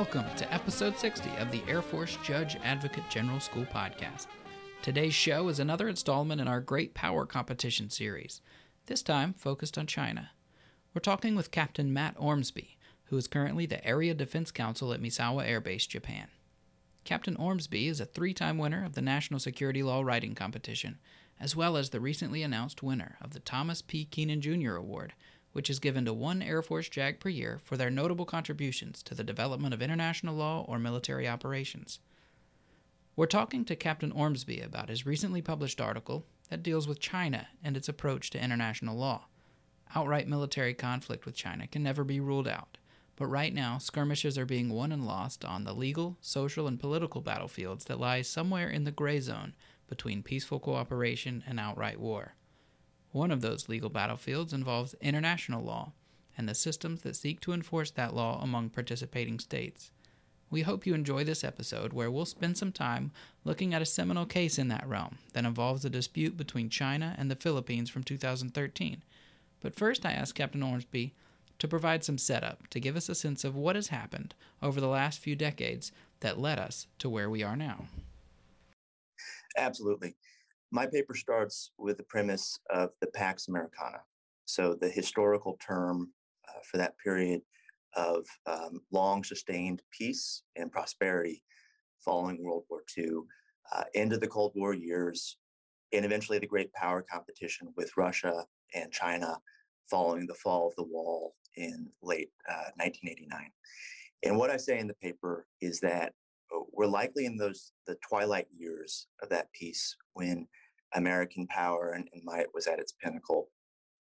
Welcome to episode 60 of the Air Force Judge Advocate General School podcast. Today's show is another installment in our Great Power Competition series, this time focused on China. We're talking with Captain Matt Ormsby, who is currently the Area Defense Counsel at Misawa Air Base, Japan. Captain Ormsby is a three time winner of the National Security Law Writing Competition, as well as the recently announced winner of the Thomas P. Keenan Jr. Award, which is given to one Air Force JAG per year for their notable contributions to the development of international law or military operations. We're talking to Captain Ormsby about his recently published article that deals with China and its approach to international law. Outright military conflict with China can never be ruled out, but right now skirmishes are being won and lost on the legal, social, and political battlefields that lie somewhere in the gray zone between peaceful cooperation and outright war. One of those legal battlefields involves international law and the systems that seek to enforce that law among participating states. We hope you enjoy this episode where we'll spend some time looking at a seminal case in that realm that involves a dispute between China and the Philippines from 2013. But first, I asked Captain Ormsby to provide some setup to give us a sense of what has happened over the last few decades that led us to where we are now. Absolutely. My paper starts with the premise of the Pax Americana. So, the historical term uh, for that period of um, long sustained peace and prosperity following World War II, uh, into the Cold War years, and eventually the great power competition with Russia and China following the fall of the wall in late uh, 1989. And what I say in the paper is that uh, we're likely in those the twilight years of that peace when American power and, and might was at its pinnacle.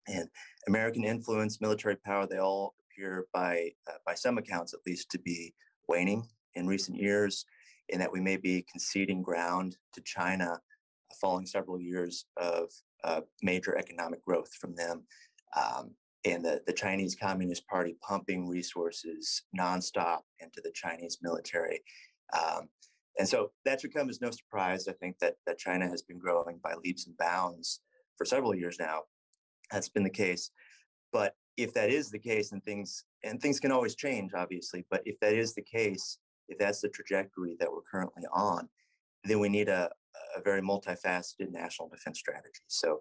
And American influence, military power, they all appear by uh, by some accounts at least to be waning in recent years, in that we may be conceding ground to China following several years of uh, major economic growth from them. Um, and the, the Chinese Communist Party pumping resources nonstop into the Chinese military. Um, and so that should come as no surprise. I think that, that China has been growing by leaps and bounds for several years now. That's been the case. But if that is the case, and things and things can always change, obviously, but if that is the case, if that's the trajectory that we're currently on, then we need a, a very multifaceted national defense strategy. So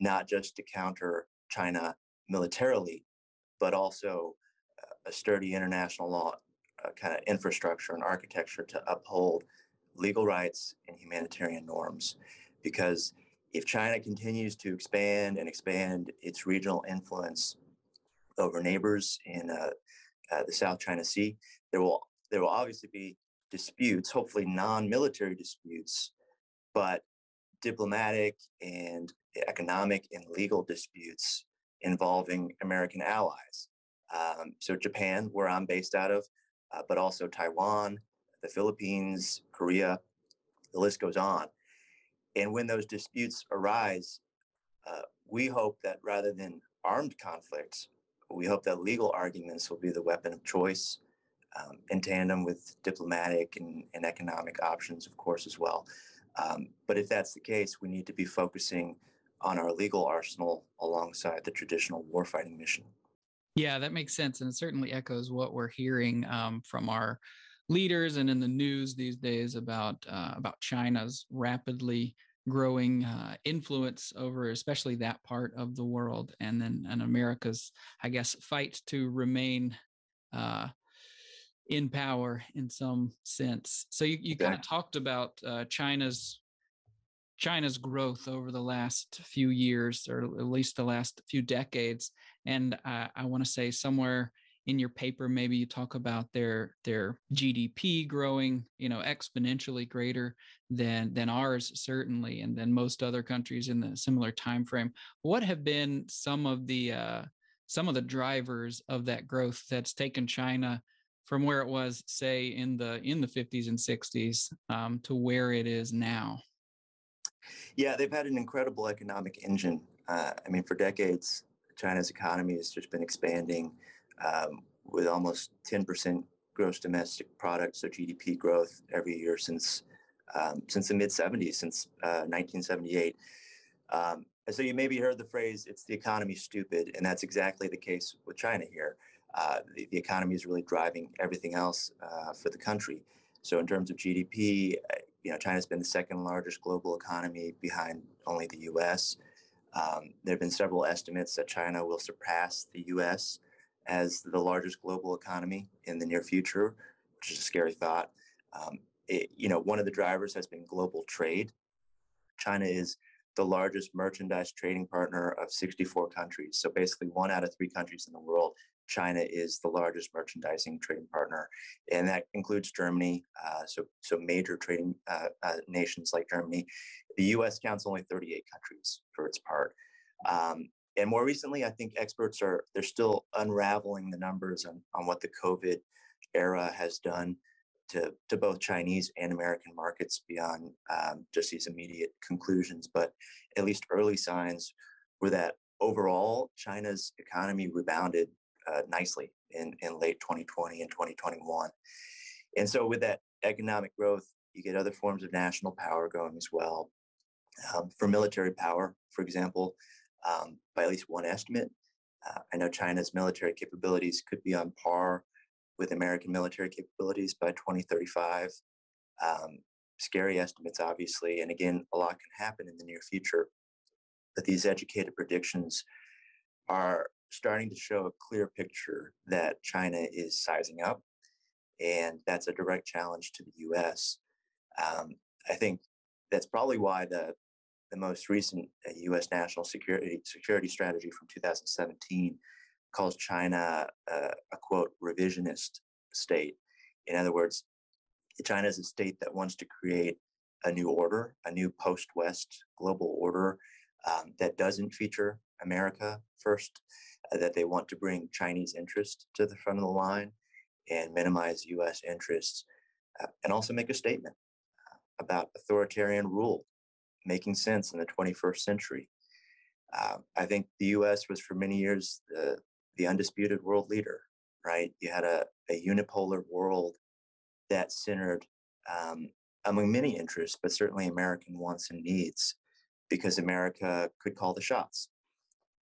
not just to counter China militarily, but also uh, a sturdy international law kind of infrastructure and architecture to uphold legal rights and humanitarian norms. Because if China continues to expand and expand its regional influence over neighbors in uh, uh, the South China Sea, there will there will obviously be disputes, hopefully non-military disputes, but diplomatic and economic and legal disputes involving American allies. Um, so Japan, where I'm based out of, uh, but also Taiwan, the Philippines, Korea, the list goes on. And when those disputes arise, uh, we hope that rather than armed conflicts, we hope that legal arguments will be the weapon of choice um, in tandem with diplomatic and, and, economic options, of course, as well. Um, but if that's the case, we need to be focusing on our legal arsenal alongside the traditional warfighting mission. Yeah, that makes sense. And it certainly echoes what we're hearing um, from our leaders and in the news these days about uh, about China's rapidly growing uh, influence over especially that part of the world and then and America's I guess fight to remain uh, in power in some sense. So you, you kind of talked about uh, China's China's growth over the last few years, or at least the last few decades. And I want to say somewhere in your paper, maybe you talk about their their GDP growing, you know, exponentially greater than than ours, certainly, and than most other countries in the similar time frame. What have been some of the uh, some of the drivers of that growth that's taken China from where it was, say, in the in the 50s and 60s um, to where it is now? Yeah, they've had an incredible economic engine. Uh, I mean, for decades, China's economy has just been expanding um, with almost 10% gross domestic product, so GDP growth every year since um, since the mid 70s, since uh, 1978. Um, and so you maybe heard the phrase, "It's the economy, stupid," and that's exactly the case with China here. uh, the, the, economy is really driving everything else uh, for the country. So in terms of GDP, uh, you know, China's been the second largest global economy behind only the U.S. Um, there have been several estimates that China will surpass the U.S. as the largest global economy in the near future, which is a scary thought. Um, it, you know, one of the drivers has been global trade. China is the largest merchandise trading partner of 64 countries. So basically, one out of three countries in the world, China is the largest merchandising trading partner, and that includes Germany. Uh, so, so major trading uh, uh, nations like Germany. The U.S. counts only 38 countries for its part. Um, and more recently, I think experts are they're still unraveling the numbers on, on what the COVID era has done to, to both Chinese and American markets beyond um, just these immediate conclusions. But at least early signs were that overall China's economy rebounded uh, nicely in, in late 2020 and 2021. And so with that economic growth, you get other forms of national power going as well. Um, for military power, for example, um, by at least one estimate, uh, I know China's military capabilities could be on par with American military capabilities by 2035. Um, scary estimates, obviously, and again, a lot can happen in the near future. But these educated predictions are starting to show a clear picture that China is sizing up, and that's a direct challenge to the U.S. Um, I think that's probably why the the most recent U.S. Uh, national security security strategy from 2017 calls China uh, a quote revisionist state. In other words, China is a state that wants to create a new order, a new post-West global order um, that doesn't feature America first, uh, that they want to bring Chinese interest to the front of the line and minimize U.S. interests, uh, and also make a statement uh, about authoritarian rule making sense in the 21st century. Uh, I think the U.S. was for many years the the undisputed world leader, right? You had a, a unipolar world that centered um, among many interests, but certainly American wants and needs, because America could call the shots.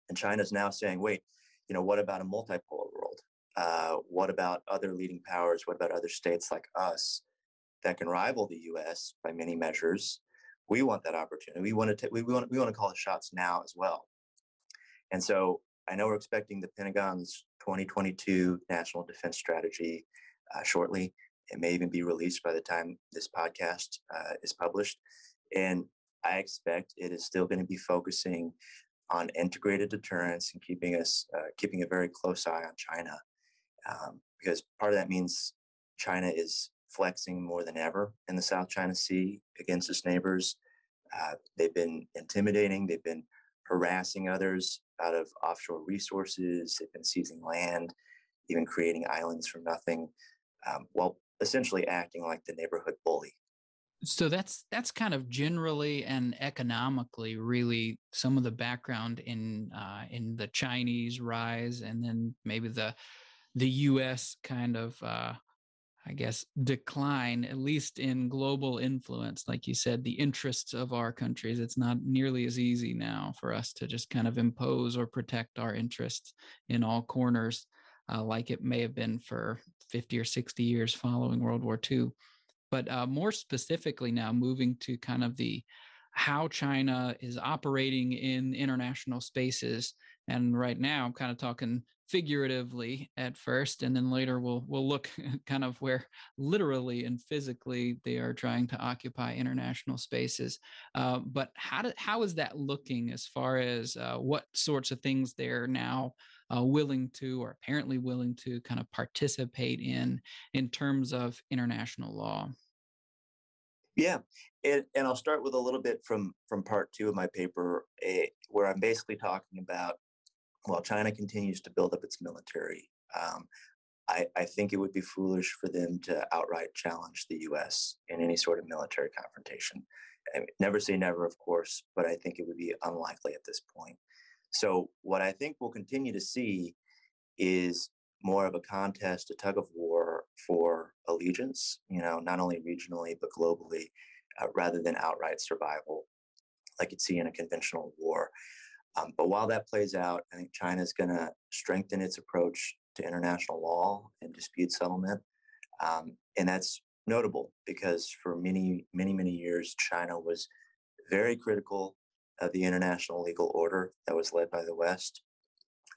And China's now saying, wait, you know, what about a multipolar world? Uh, what about other leading powers? What about other states like us that can rival the U.S. by many measures? We want that opportunity. We want to. T- we want. We want to call the shots now as well. And so I know we're expecting the Pentagon's 2022 National Defense Strategy uh, shortly. It may even be released by the time this podcast uh, is published. And I expect it is still going to be focusing on integrated deterrence and keeping us uh, keeping a very close eye on China, um, because part of that means China is flexing more than ever in the South China Sea against its neighbors. Uh, they've been intimidating. They've been harassing others out of offshore resources. They've been seizing land, even creating islands from nothing, um, while essentially acting like the neighborhood bully. So that's that's kind of generally and economically really some of the background in uh, in the Chinese rise, and then maybe the the U.S. kind of uh, I guess, decline, at least in global influence. Like you said, the interests of our countries, it's not nearly as easy now for us to just kind of impose or protect our interests in all corners, uh, like it may have been for 50 or 60 years following World War II. But uh, more specifically, now moving to kind of the how China is operating in international spaces. And right now, I'm kind of talking figuratively at first and then later we'll we'll look kind of where literally and physically they are trying to occupy international spaces. Uh, but how do, how is that looking as far as uh, what sorts of things they're now uh, willing to or apparently willing to kind of participate in in terms of international law? Yeah and, and i'll start with a little bit from from part two of my paper eh, where i'm basically talking about while China continues to build up its military, um, I, I, think it would be foolish for them to outright challenge the U.S. in any sort of military confrontation. I mean, never say never, of course, but I think it would be unlikely at this point. So, what I think we'll continue to see is more of a contest, a tug of war for allegiance, you know, not only regionally, but globally, uh, rather than outright survival like you'd see in a conventional war. Um, but while that plays out, I think China is going to strengthen its approach to international law and dispute settlement. Um, and that's notable because for many, many, many years, China was very critical of the international legal order that was led by the West.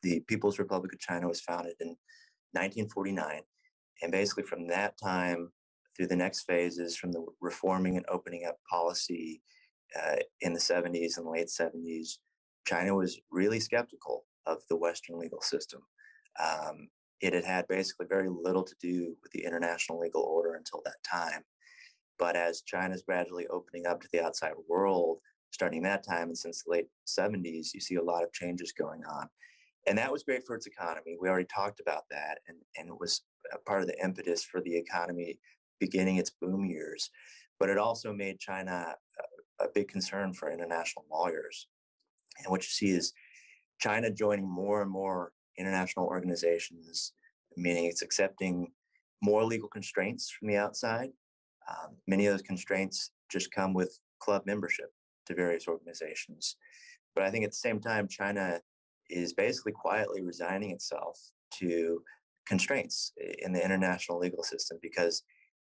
The People's Republic of China was founded in 1949. And basically, from that time through the next phases, from the reforming and opening up policy uh, in the 70s and late 70s, China was really skeptical of the Western legal system. Um, it had had basically very little to do with the international legal order until that time. But as China's gradually opening up to the outside world, starting that time and since the late 70s, you see a lot of changes going on. And that was great for its economy. We already talked about that, and, and it was part of the impetus for the economy beginning its boom years. But it also made China a, a big concern for international lawyers. And what you see is China joining more and more international organizations, meaning it's accepting more legal constraints from the outside. Um, many of those constraints just come with club membership to various organizations. But I think at the same time, China is basically quietly resigning itself to constraints in the international legal system because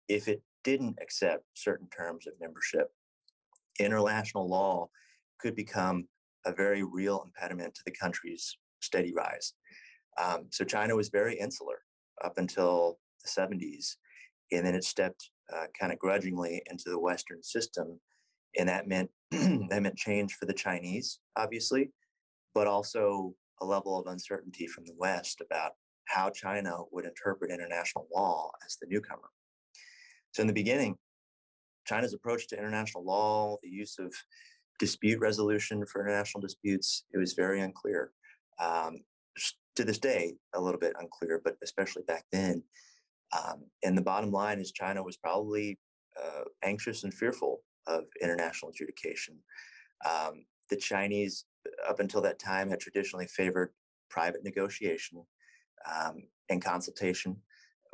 if it didn't accept certain terms of membership, international law could become a very real impediment to the country's steady rise. Um, so China was very insular up until the 70s, and then it stepped uh, kind of grudgingly into the Western system, and that meant that meant change for the Chinese, obviously, but also a level of uncertainty from the West about how China would interpret international law as the newcomer. So in the beginning, China's approach to international law, the use of dispute resolution for international disputes, it was very unclear. Um, to this day, a little bit unclear, but especially back then. Um, and the bottom line is China was probably uh, anxious and fearful of international adjudication. Um, the Chinese, up until that time, had traditionally favored private negotiation um, and consultation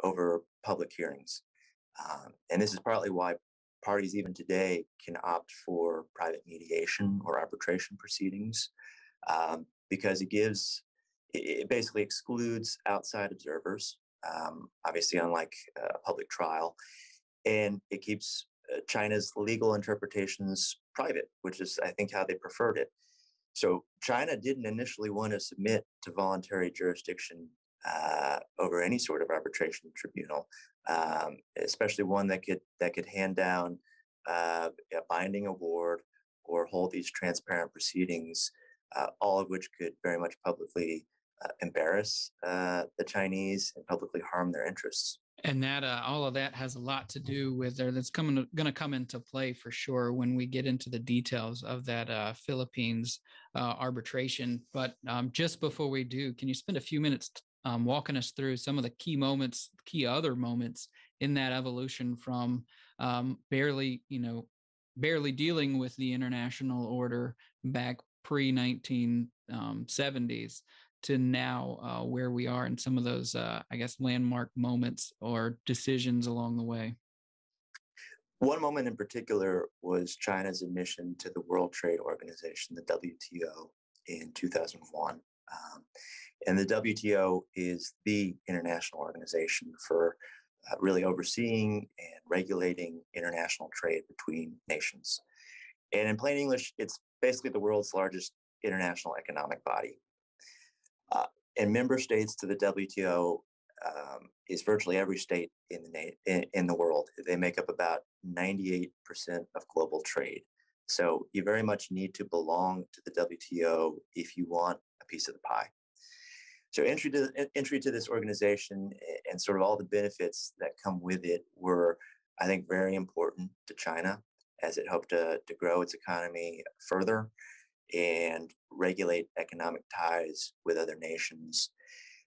over public hearings. Um, and this is partly why parties, even today, can opt for private mediation or arbitration proceedings um, because it gives, it basically excludes outside observers, um, obviously, unlike a public trial, and it keeps uh, China's legal interpretations private, which is, I think, how they preferred it. So China didn't initially want to submit to voluntary jurisdiction uh, over any sort of arbitration tribunal, um, especially one that could that could hand down uh, a binding award or hold these transparent proceedings, uh, all of which could very much publicly uh, embarrass uh, the Chinese and publicly harm their interests. And that uh, all of that has a lot to do with there that's coming going to come into play for sure when we get into the details of that philippines arbitration. But um, just before we do can you spend a few minutes um, walking us through some of the key moments key other moments in that evolution from um, barely you know barely dealing with the international order back pre 1970s to now uh, where we are and some of those, uh, I guess, landmark moments or decisions along the way? One moment in particular was China's admission to the World Trade Organization, the WTO, in 2001. Um, and the WTO is the international organization for uh, really overseeing and regulating international trade between nations. And in plain English, it's basically the world's largest international economic body. Uh, and member states to the WTO um, is virtually every state in the in, in the world. They make up about 98% of global trade. So you very much need to belong to the WTO if you want a piece of the pie. So entry to entry to this organization and sort of all the benefits that come with it were, I think, very important to China as it hoped to, to grow its economy further and regulate economic ties with other nations.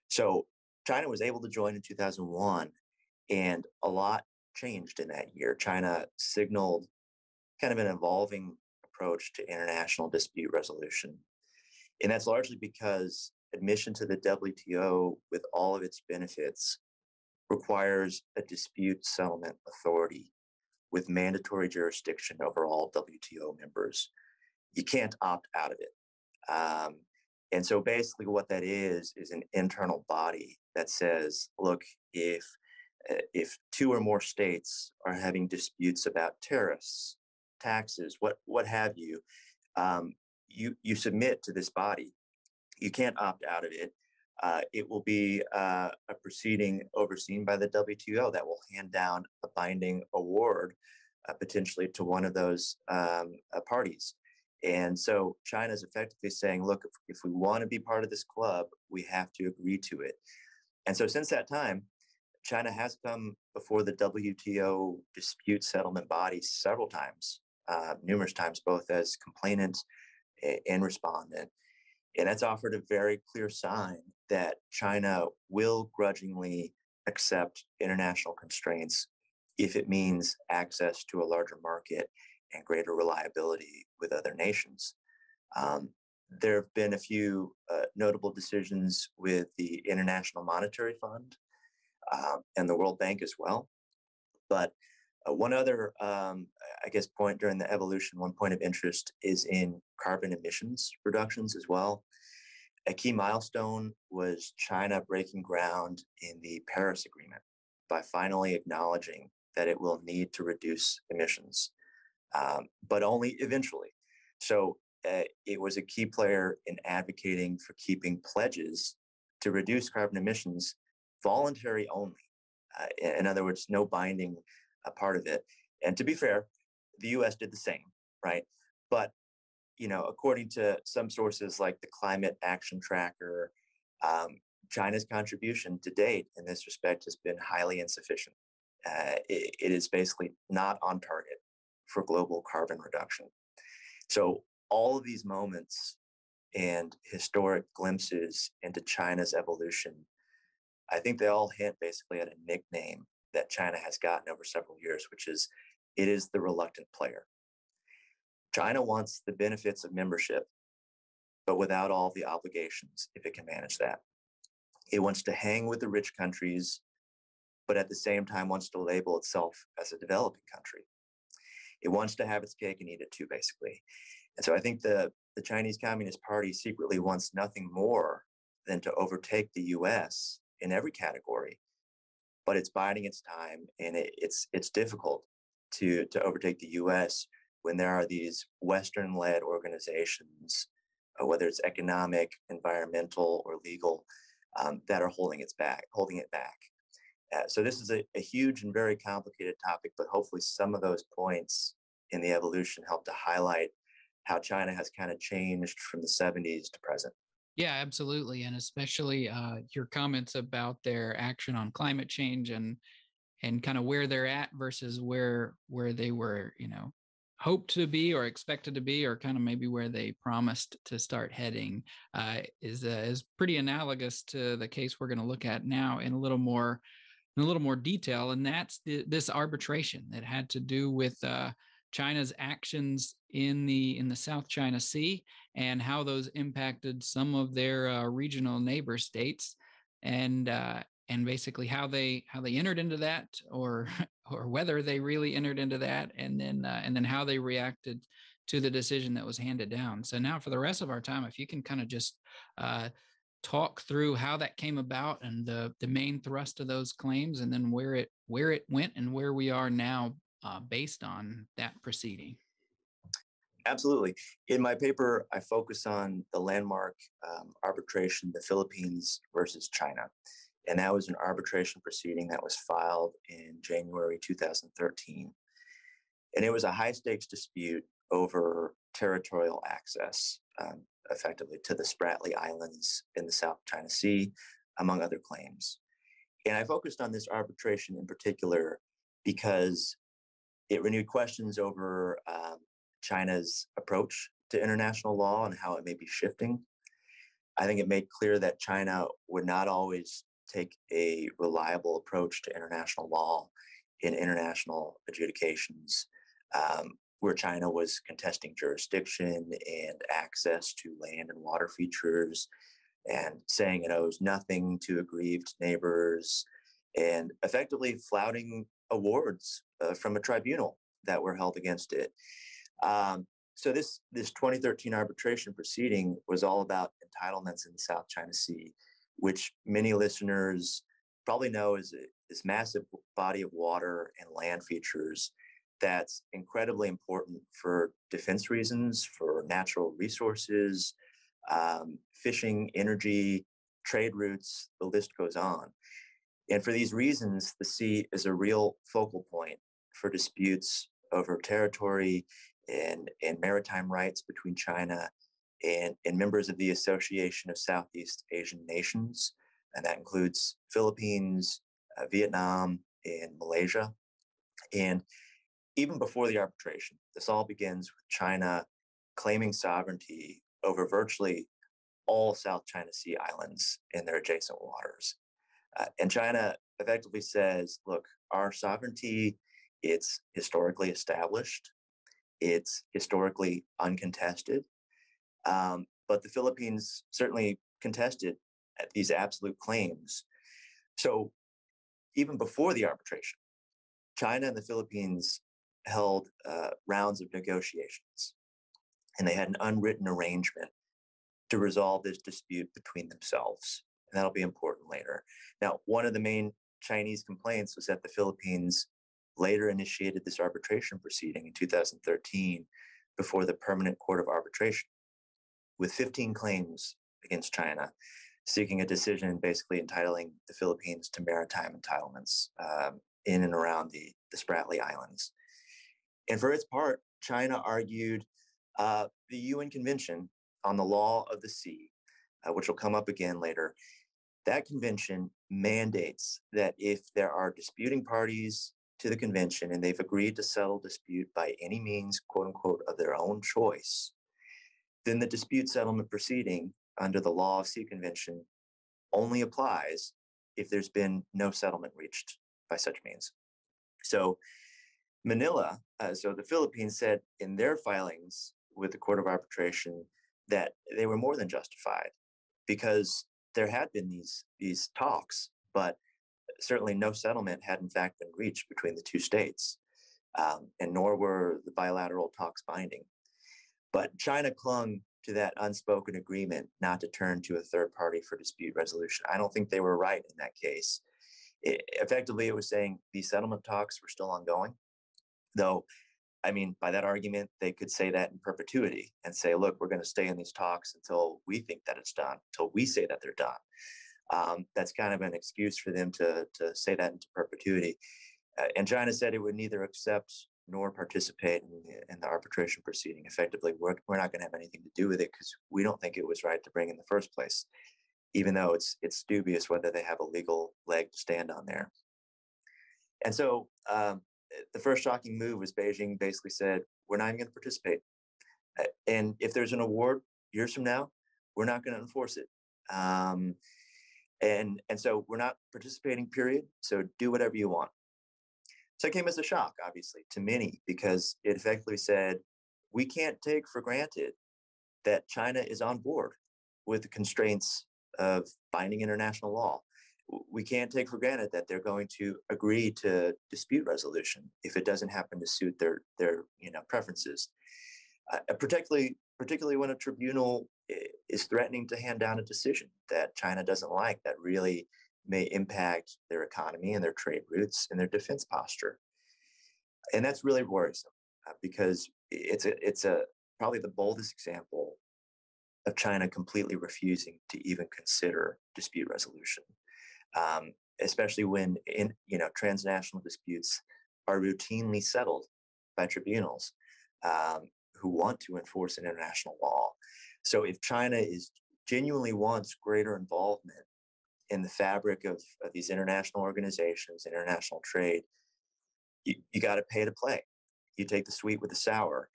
So China was able to join in 2001, and a lot changed in that year. China signaled kind of an evolving approach to international dispute resolution. And that's largely because admission to the WTO with all of its benefits requires a dispute settlement authority with mandatory jurisdiction over all WTO members you can't opt out of it. Um, And so basically, what that is is an internal body that says, look, if uh, if two or more states are having disputes about tariffs, taxes, what what have you, um, you you submit to this body. You can't opt out of it. Uh, it will be uh, a proceeding overseen by the WTO that will hand down a binding award uh, potentially to one of those um, uh, parties. And so China is effectively saying, look, if, if we want to be part of this club, we have to agree to it. And so since that time, China has come before the WTO dispute settlement body several times, uh, numerous times, both as complainant and respondent. And that's offered a very clear sign that China will grudgingly accept international constraints if it means access to a larger market and greater reliability with other nations. Um, there have been a few uh, notable decisions with the International Monetary Fund um, and the World Bank as well. But uh, one other, um, I guess, point during the evolution, one point of interest is in carbon emissions reductions as well. A key milestone was China breaking ground in the Paris Agreement by finally acknowledging that it will need to reduce emissions, um, but only eventually. So uh, it was a key player in advocating for keeping pledges to reduce carbon emissions voluntary only. Uh, in other words, no binding uh, part of it. And to be fair, the U.S. did the same, right? But you know, according to some sources like the Climate Action Tracker, um, China's contribution to date in this respect has been highly insufficient. Uh, it, it is basically not on target for global carbon reduction. So all of these moments and historic glimpses into China's evolution, I think they all hint basically at a nickname that China has gotten over several years, which is it is the reluctant player. China wants the benefits of membership, but without all the obligations, if it can manage that. It wants to hang with the rich countries, but at the same time wants to label itself as a developing country. It wants to have its cake and eat it too, basically. And so I think the, the Chinese Communist Party secretly wants nothing more than to overtake the US in every category, but it's biding its time and it, it's it's difficult to to overtake the US when there are these Western led organizations, uh, whether it's economic, environmental, or legal, um, that are holding its back, holding it back. Uh, so this is a, a, huge and very complicated topic, but hopefully some of those points in the evolution help to highlight how China has kind of changed from the 70s to present. Yeah, absolutely, and especially uh, your comments about their action on climate change and and kind of where they're at versus where where they were, you know, hoped to be or expected to be, or kind of maybe where they promised to start heading, uh, is uh, is pretty analogous to the case we're going to look at now in a little more in a little more detail, and that's this arbitration that had to do with uh, China's actions in the in the South China Sea and how those impacted some of their uh, regional neighbor states, and uh, and basically how they how they entered into that or or whether they really entered into that and then uh, and then how they reacted to the decision that was handed down. So now for the rest of our time if you can kind of just uh, talk through how that came about and the the main thrust of those claims and then where it where it went and where we are now uh, based on that proceeding. Absolutely. In my paper i focus on the landmark um, arbitration the philippines versus china and that was an arbitration proceeding that was filed in January 2013. And it was a high stakes dispute over territorial access, um, effectively, to the Spratly Islands in the South China Sea, among other claims. And I focused on this arbitration in particular because it renewed questions over um, China's approach to international law and how it may be shifting. I think it made clear that China would not always take a reliable approach to international law in international adjudications, um, where China was contesting jurisdiction and access to land and water features, and saying it owes nothing to aggrieved neighbors, and effectively flouting awards uh, from a tribunal that were held against it. Um, so this this 2013 arbitration proceeding was all about entitlements in the South China Sea, which many listeners probably know is this massive body of water and land features that's incredibly important for defense reasons, for natural resources, um, fishing, energy, trade routes, the list goes on. And for these reasons, the sea is a real focal point for disputes over territory and, and maritime rights between China and, and members of the Association of Southeast Asian Nations. And that includes Philippines, uh, Vietnam, and Malaysia. And even before the arbitration, this all begins with China claiming sovereignty over virtually all South China Sea islands and their adjacent waters. Uh, and China effectively says, look, our sovereignty, it's historically established, it's historically uncontested. Um, but the Philippines certainly contested these absolute claims. So even before the arbitration, China and the Philippines held uh, rounds of negotiations, and they had an unwritten arrangement to resolve this dispute between themselves. And that'll be important later. Now, one of the main Chinese complaints was that the Philippines later initiated this arbitration proceeding in 2013 before the Permanent Court of Arbitration with 15 claims against China seeking a decision basically entitling the Philippines to maritime entitlements um, in and around the, the Spratly Islands. And for its part, China argued uh, the UN Convention on the Law of the Sea, uh, which will come up again later. That convention mandates that if there are disputing parties to the convention and they've agreed to settle dispute by any means, quote unquote, of their own choice, then the dispute settlement proceeding under the Law of Sea Convention only applies if there's been no settlement reached by such means. So Manila, uh, so the Philippines said in their filings with the Court of Arbitration that they were more than justified because there had been these these talks, but certainly no settlement had in fact been reached between the two states, um, and nor were the bilateral talks binding. But China clung to that unspoken agreement not to turn to a third party for dispute resolution. I don't think they were right in that case. It, effectively, it was saying these settlement talks were still ongoing, though. I mean, by that argument, they could say that in perpetuity and say, look, we're going to stay in these talks until we think that it's done, until we say that they're done. Um, that's kind of an excuse for them to, to say that into perpetuity. Uh, and China said it would neither accept nor participate in the, in the arbitration proceeding. Effectively, we're, we're not going to have anything to do with it because we don't think it was right to bring in the first place, even though it's it's dubious whether they have a legal leg to stand on there. And so um, eh, the first shocking move was Beijing basically said, we're not even going to participate. And if there's an award years from now, we're not going to enforce it. Um, and and so we're not participating. Period. So do whatever you want. So it came as a shock, obviously, to many, because it effectively said, we can't take for granted that China is on board with the constraints of binding international law. We can't take for granted that they're going to agree to dispute resolution if it doesn't happen to suit their their you know preferences. Uh, particularly particularly when a tribunal is threatening to hand down a decision that China doesn't like that really may impact their economy and their trade routes and their defense posture. And that's really worrisome uh, because it's a, it's a probably the boldest example of China completely refusing to even consider dispute resolution, um, especially when in you know transnational disputes are routinely settled by tribunals um, who want to enforce international law. So if China is genuinely wants greater involvement in the fabric of, of these international organizations, international trade, you, you got to pay to play. You take the sweet with the sour.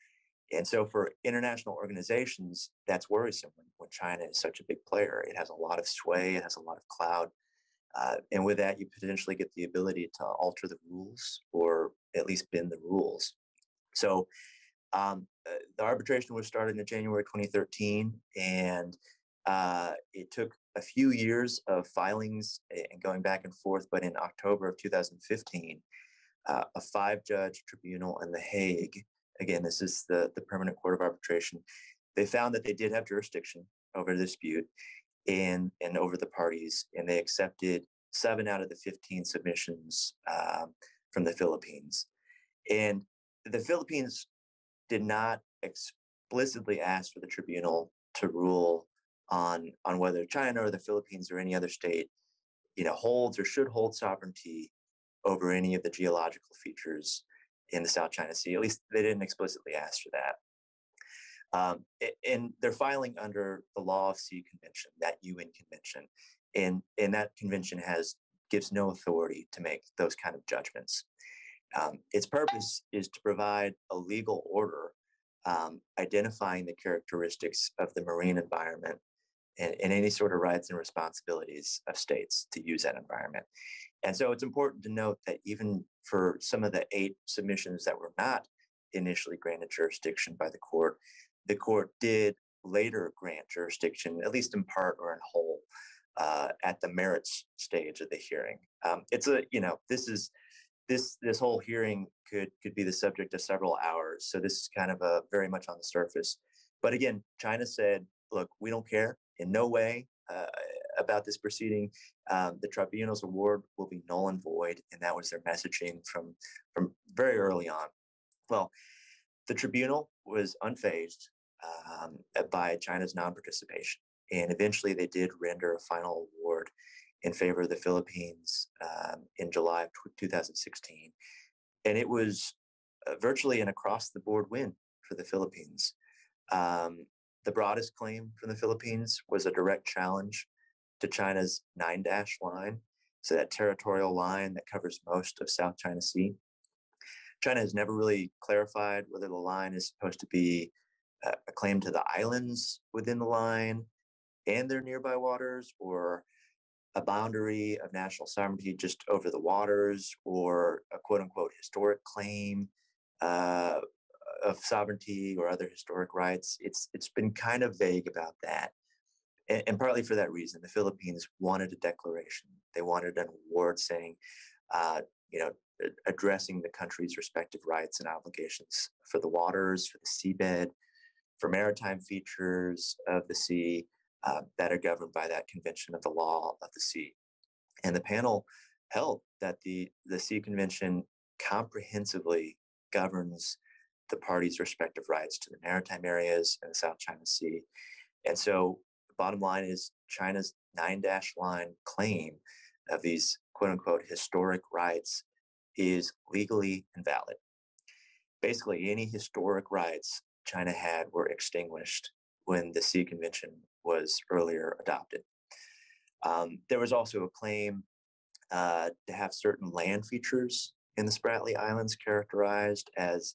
And so for international organizations, that's worrisome when, when China is such a big player. It has a lot of sway, it has a lot of cloud. Uh, and with that, you potentially get the ability to alter the rules or at least bend the rules. So um, uh, the arbitration was started in January 2013, and uh, it took a few years of filings and going back and forth, but in October of 2015, uh, a five judge tribunal in The Hague, again, this is the, the Permanent Court of Arbitration, they found that they did have jurisdiction over the dispute and, and over the parties, and they accepted seven out of the 15 submissions um, from the Philippines. And the Philippines did not explicitly ask for the tribunal to rule on, on whether China or the Philippines or any other state you know, holds or should hold sovereignty over any of the geological features in the South China Sea. At least they didn't explicitly ask for that. Um, and they're filing under the Law of Sea Convention, that UN convention, and and that convention has gives no authority to make those kind of judgments. Um, its purpose is to provide a legal order um, identifying the characteristics of the marine environment and, and, any sort of rights and responsibilities of states to use that environment. And so it's important to note that even for some of the eight submissions that were not initially granted jurisdiction by the court, the court did later grant jurisdiction, at least in part or in whole, uh, at the merits stage of the hearing. Um, it's a, you know, this is this this whole hearing could could be the subject of several hours. So this is kind of a very much on the surface. But again, China said, look, we don't care in no way uh, about this proceeding. Um, the tribunal's award will be null and void, and that was their messaging from from very early on. Well, the tribunal was unfazed um, by China's non-participation, and eventually they did render a final award in favor of the Philippines um, in July of 2016, and it was uh, virtually an across-the-board win for the Philippines. Um, the broadest claim from the Philippines was a direct challenge to China's nine dash line, so that territorial line that covers most of South China Sea. China has never really clarified whether the line is supposed to be a claim to the islands within the line and their nearby waters, or a boundary of national sovereignty just over the waters, or a quote unquote historic claim uh, of sovereignty or other historic rights. It's it's been kind of vague about that, and, and partly for that reason, the Philippines wanted a declaration. They wanted an award saying, uh, you know, addressing the country's respective rights and obligations for the waters, for the seabed, for maritime features of the sea uh, that are governed by that convention of the law of the sea. And the panel held that the the Sea Convention comprehensively governs the parties' respective rights to the maritime areas and the South China Sea. And so the bottom line is China's nine dash line claim of these quote unquote historic rights is legally invalid. Basically, any historic rights China had were extinguished when the Sea Convention was earlier adopted. Um, there was also a claim uh, to have certain land features in the Spratly Islands characterized as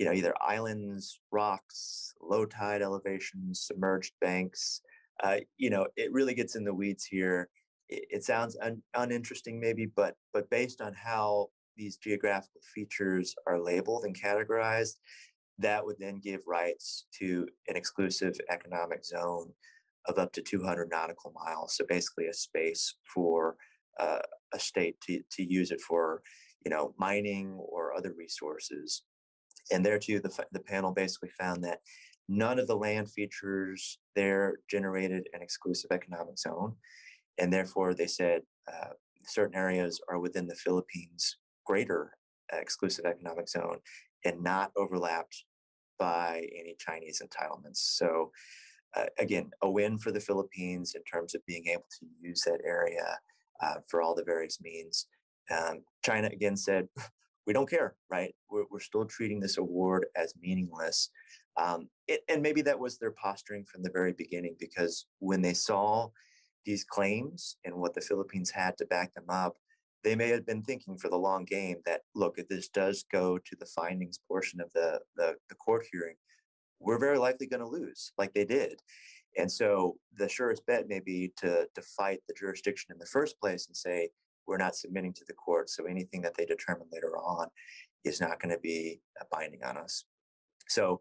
you know, either islands, rocks, low tide elevations, submerged banks. Uh, you know, it really gets in the weeds here. It, it sounds un, uninteresting, maybe, but but based on how these geographical features are labeled and categorized, that would then give rights to an exclusive economic zone of up to 200 nautical miles. So basically, a space for uh, a state to to use it for, you know, mining or other resources and there too, the, the panel basically found that none of the land features there generated an exclusive economic zone. And therefore, they said uh, certain areas are within the Philippines' greater exclusive economic zone and not overlapped by any Chinese entitlements. So, uh, again, a win for the Philippines in terms of being able to use that area uh, for all the various means. Um, China again said, we don't care, right? We're, we're still treating this award as meaningless. Um, it, and maybe that was their posturing from the very beginning, because when they saw these claims and what the Philippines had to back them up, they may have been thinking for the long game that, look, if this does go to the findings portion of the, the, the court hearing, we're very likely going to lose, like they did. And so the surest bet may be to, to fight the jurisdiction in the first place and say, we're not submitting to the court. So anything that they determine later on is not going to be uh, binding on us. So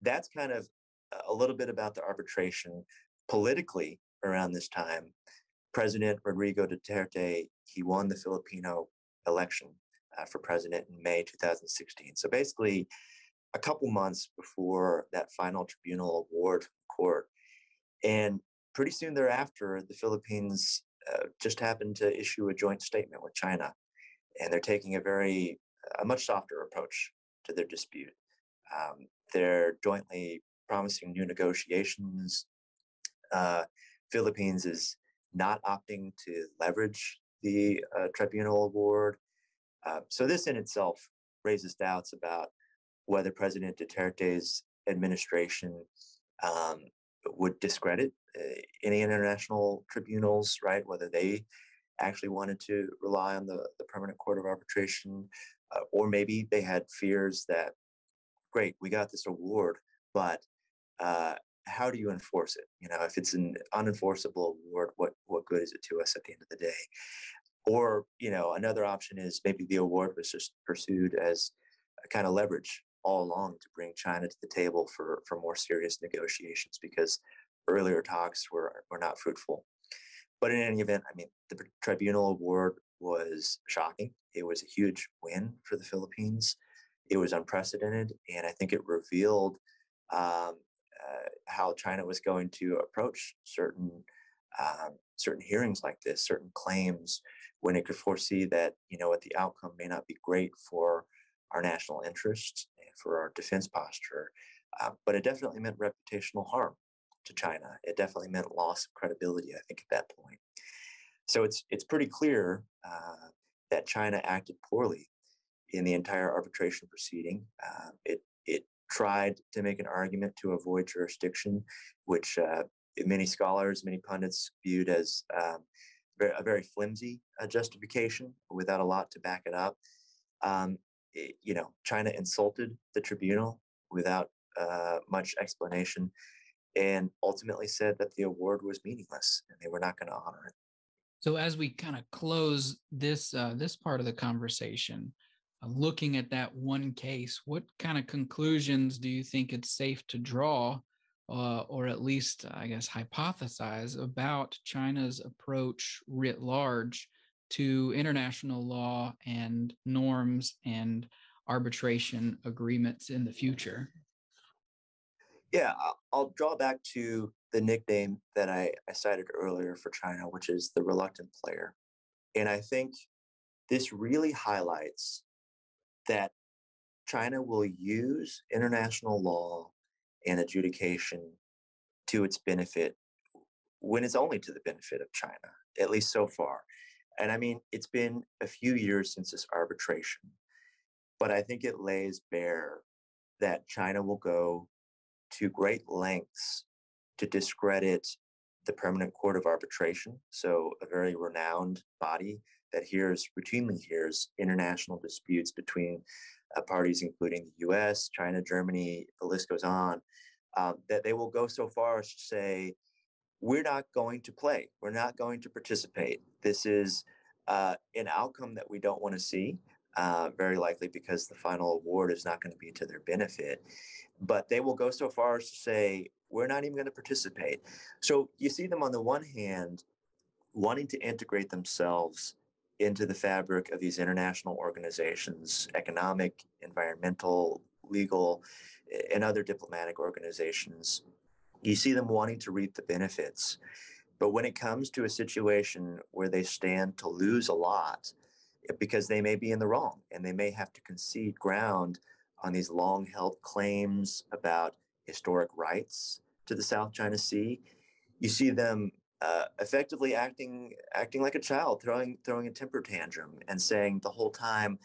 that's kind of a little bit about the arbitration politically around this time. President Rodrigo Duterte, he won the Filipino election uh, for president in May 2016. So basically, a couple months before that final tribunal award court. And pretty soon thereafter, the Philippines uh, just happened to issue a joint statement with China, and they're taking a very a much softer approach to their dispute. Um, they're jointly promising new negotiations. Uh, Philippines is not opting to leverage the uh, tribunal award. Uh, so this in itself raises doubts about whether President Duterte's administration um, would discredit any international tribunals, right? Whether they actually wanted to rely on the, the Permanent Court of Arbitration, uh, or maybe they had fears that, great, we got this award, but uh, how do you enforce it? You know, if it's an unenforceable award, what what good is it to us at the end of the day? Or you know, another option is maybe the award was just pursued as a kind of leverage all along to bring China to the table for for more serious negotiations because earlier talks were were not fruitful. But in any event, I mean, the tribunal award was shocking. It was a huge win for the Philippines. It was unprecedented, and I think it revealed um, uh, how China was going to approach certain um, certain hearings like this, certain claims, when it could foresee that you know what the outcome may not be great for our national interests and for our defense posture, uh, but it definitely meant reputational harm to China. It definitely meant loss of credibility. I think at that point. So it's it's pretty clear uh, that China acted poorly in the entire arbitration proceeding. Uh, it it tried to make an argument to avoid jurisdiction, which uh, many scholars, many pundits viewed as um, a very flimsy uh, justification without a lot to back it up. Um, it, you know, China insulted the tribunal without uh, much explanation and ultimately said that the award was meaningless and they were not going to honor it. So as we kind of close this uh, this part of the conversation, uh, looking at that one case, what kind of conclusions do you think it's safe to draw, uh, or at least, I guess, hypothesize about China's approach writ large to international law and norms and arbitration agreements in the future? Yeah, I'll draw back to the nickname that I, I cited earlier for China, which is the reluctant player. And I think this really highlights that China will use international law and adjudication to its benefit when it's only to the benefit of China, at least so far. And I mean, it's been a few years since this arbitration, but I think it lays bare that China will go to great lengths to discredit the Permanent Court of Arbitration, so a very renowned body that hears routinely hears international disputes between uh, parties, including the U.S., China, Germany. The list goes on. Uh, that they will go so far as to say, "We're not going to play. We're not going to participate. This is uh, an outcome that we don't want to see." Uh, very likely because the final award is not going to be to their benefit. But they will go so far as to say, we're not even going to participate. So you see them on the one hand wanting to integrate themselves into the fabric of these international organizations, economic, environmental, legal, and other diplomatic organizations. You see them wanting to reap the benefits. But when it comes to a situation where they stand to lose a lot, because they may be in the wrong and they may have to concede ground on these long held claims about historic rights to the South China Sea, you see them uh, effectively acting acting like a child, throwing throwing a temper tantrum, and saying the whole time,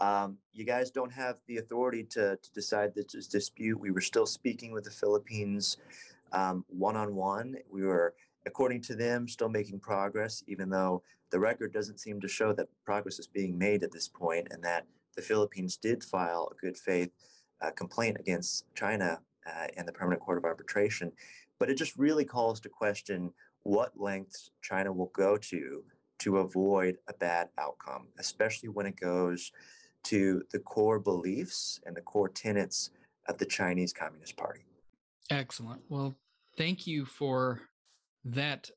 um, "You guys don't have the authority to to decide this dispute." We were still speaking with the Philippines one on one. We were, according to them, still making progress, even though the record doesn't seem to show that progress is being made at this point, and that the Philippines did file a good faith uh, complaint against China uh, in the Permanent Court of Arbitration. But it just really calls to question what lengths China will go to to avoid a bad outcome, especially when it goes to the core beliefs and the core tenets of the Chinese Communist Party. Excellent. Well, thank you for that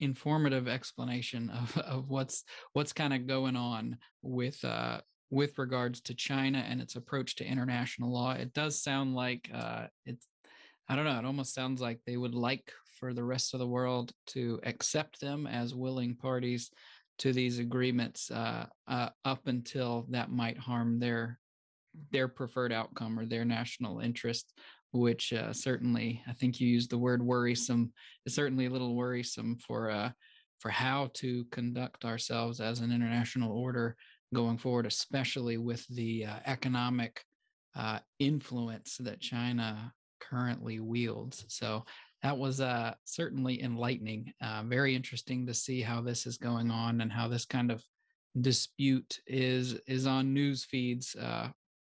informative explanation of, of what's what's kind of going on with uh, with regards to China and its approach to international law. It does sound like uh, it's, I don't know, it almost sounds like they would like for the rest of the world to accept them as willing parties to these agreements uh, uh, up until that might harm their their preferred outcome or their national interest which uh, certainly I think you used the word worrisome is certainly a little worrisome for uh, for how to conduct ourselves as an international order going forward, especially with the uh, economic uh, influence that China currently wields. So that was uh, certainly enlightening. Uh, very interesting to see how this is going on and how this kind of dispute is is on news feeds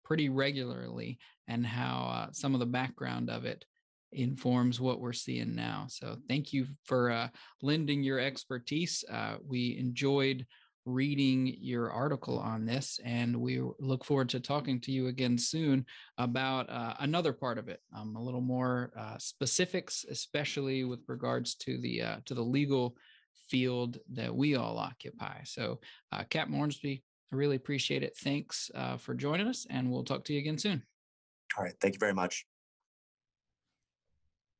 pretty regularly and how uh, some of the background of it informs what we're seeing now. So thank you for uh, lending your expertise. Uh, we enjoyed reading your article on this, and we look forward to talking to you again soon about uh, another part of it, um, a little more uh, specifics, especially with regards to the uh, to the legal field that we all occupy. So, uh, Cap Mornsby, I really appreciate it. Thanks uh, for joining us, and we'll talk to you again soon. All right. Thank you very much.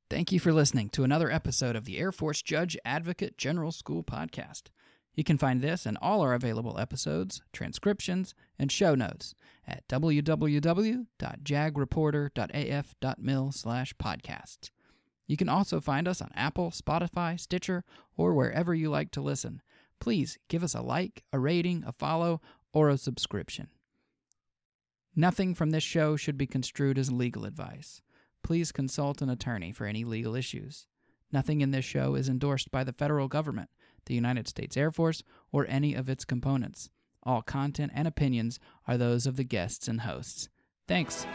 Thank you for listening to another episode of the Air Force Judge Advocate General School podcast. You can find this and all our available episodes, transcriptions, and show notes at www.jagreporter.af.mil slash podcasts. You can also find us on Apple, Spotify, Stitcher, or wherever you like to listen. Please give us a like, a rating, a follow, or a subscription. Nothing from this show should be construed as legal advice. Please consult an attorney for any legal issues. Nothing in this show is endorsed by the federal government, the United States Air Force, or any of its components. All content and opinions are those of the guests and hosts. Thanks.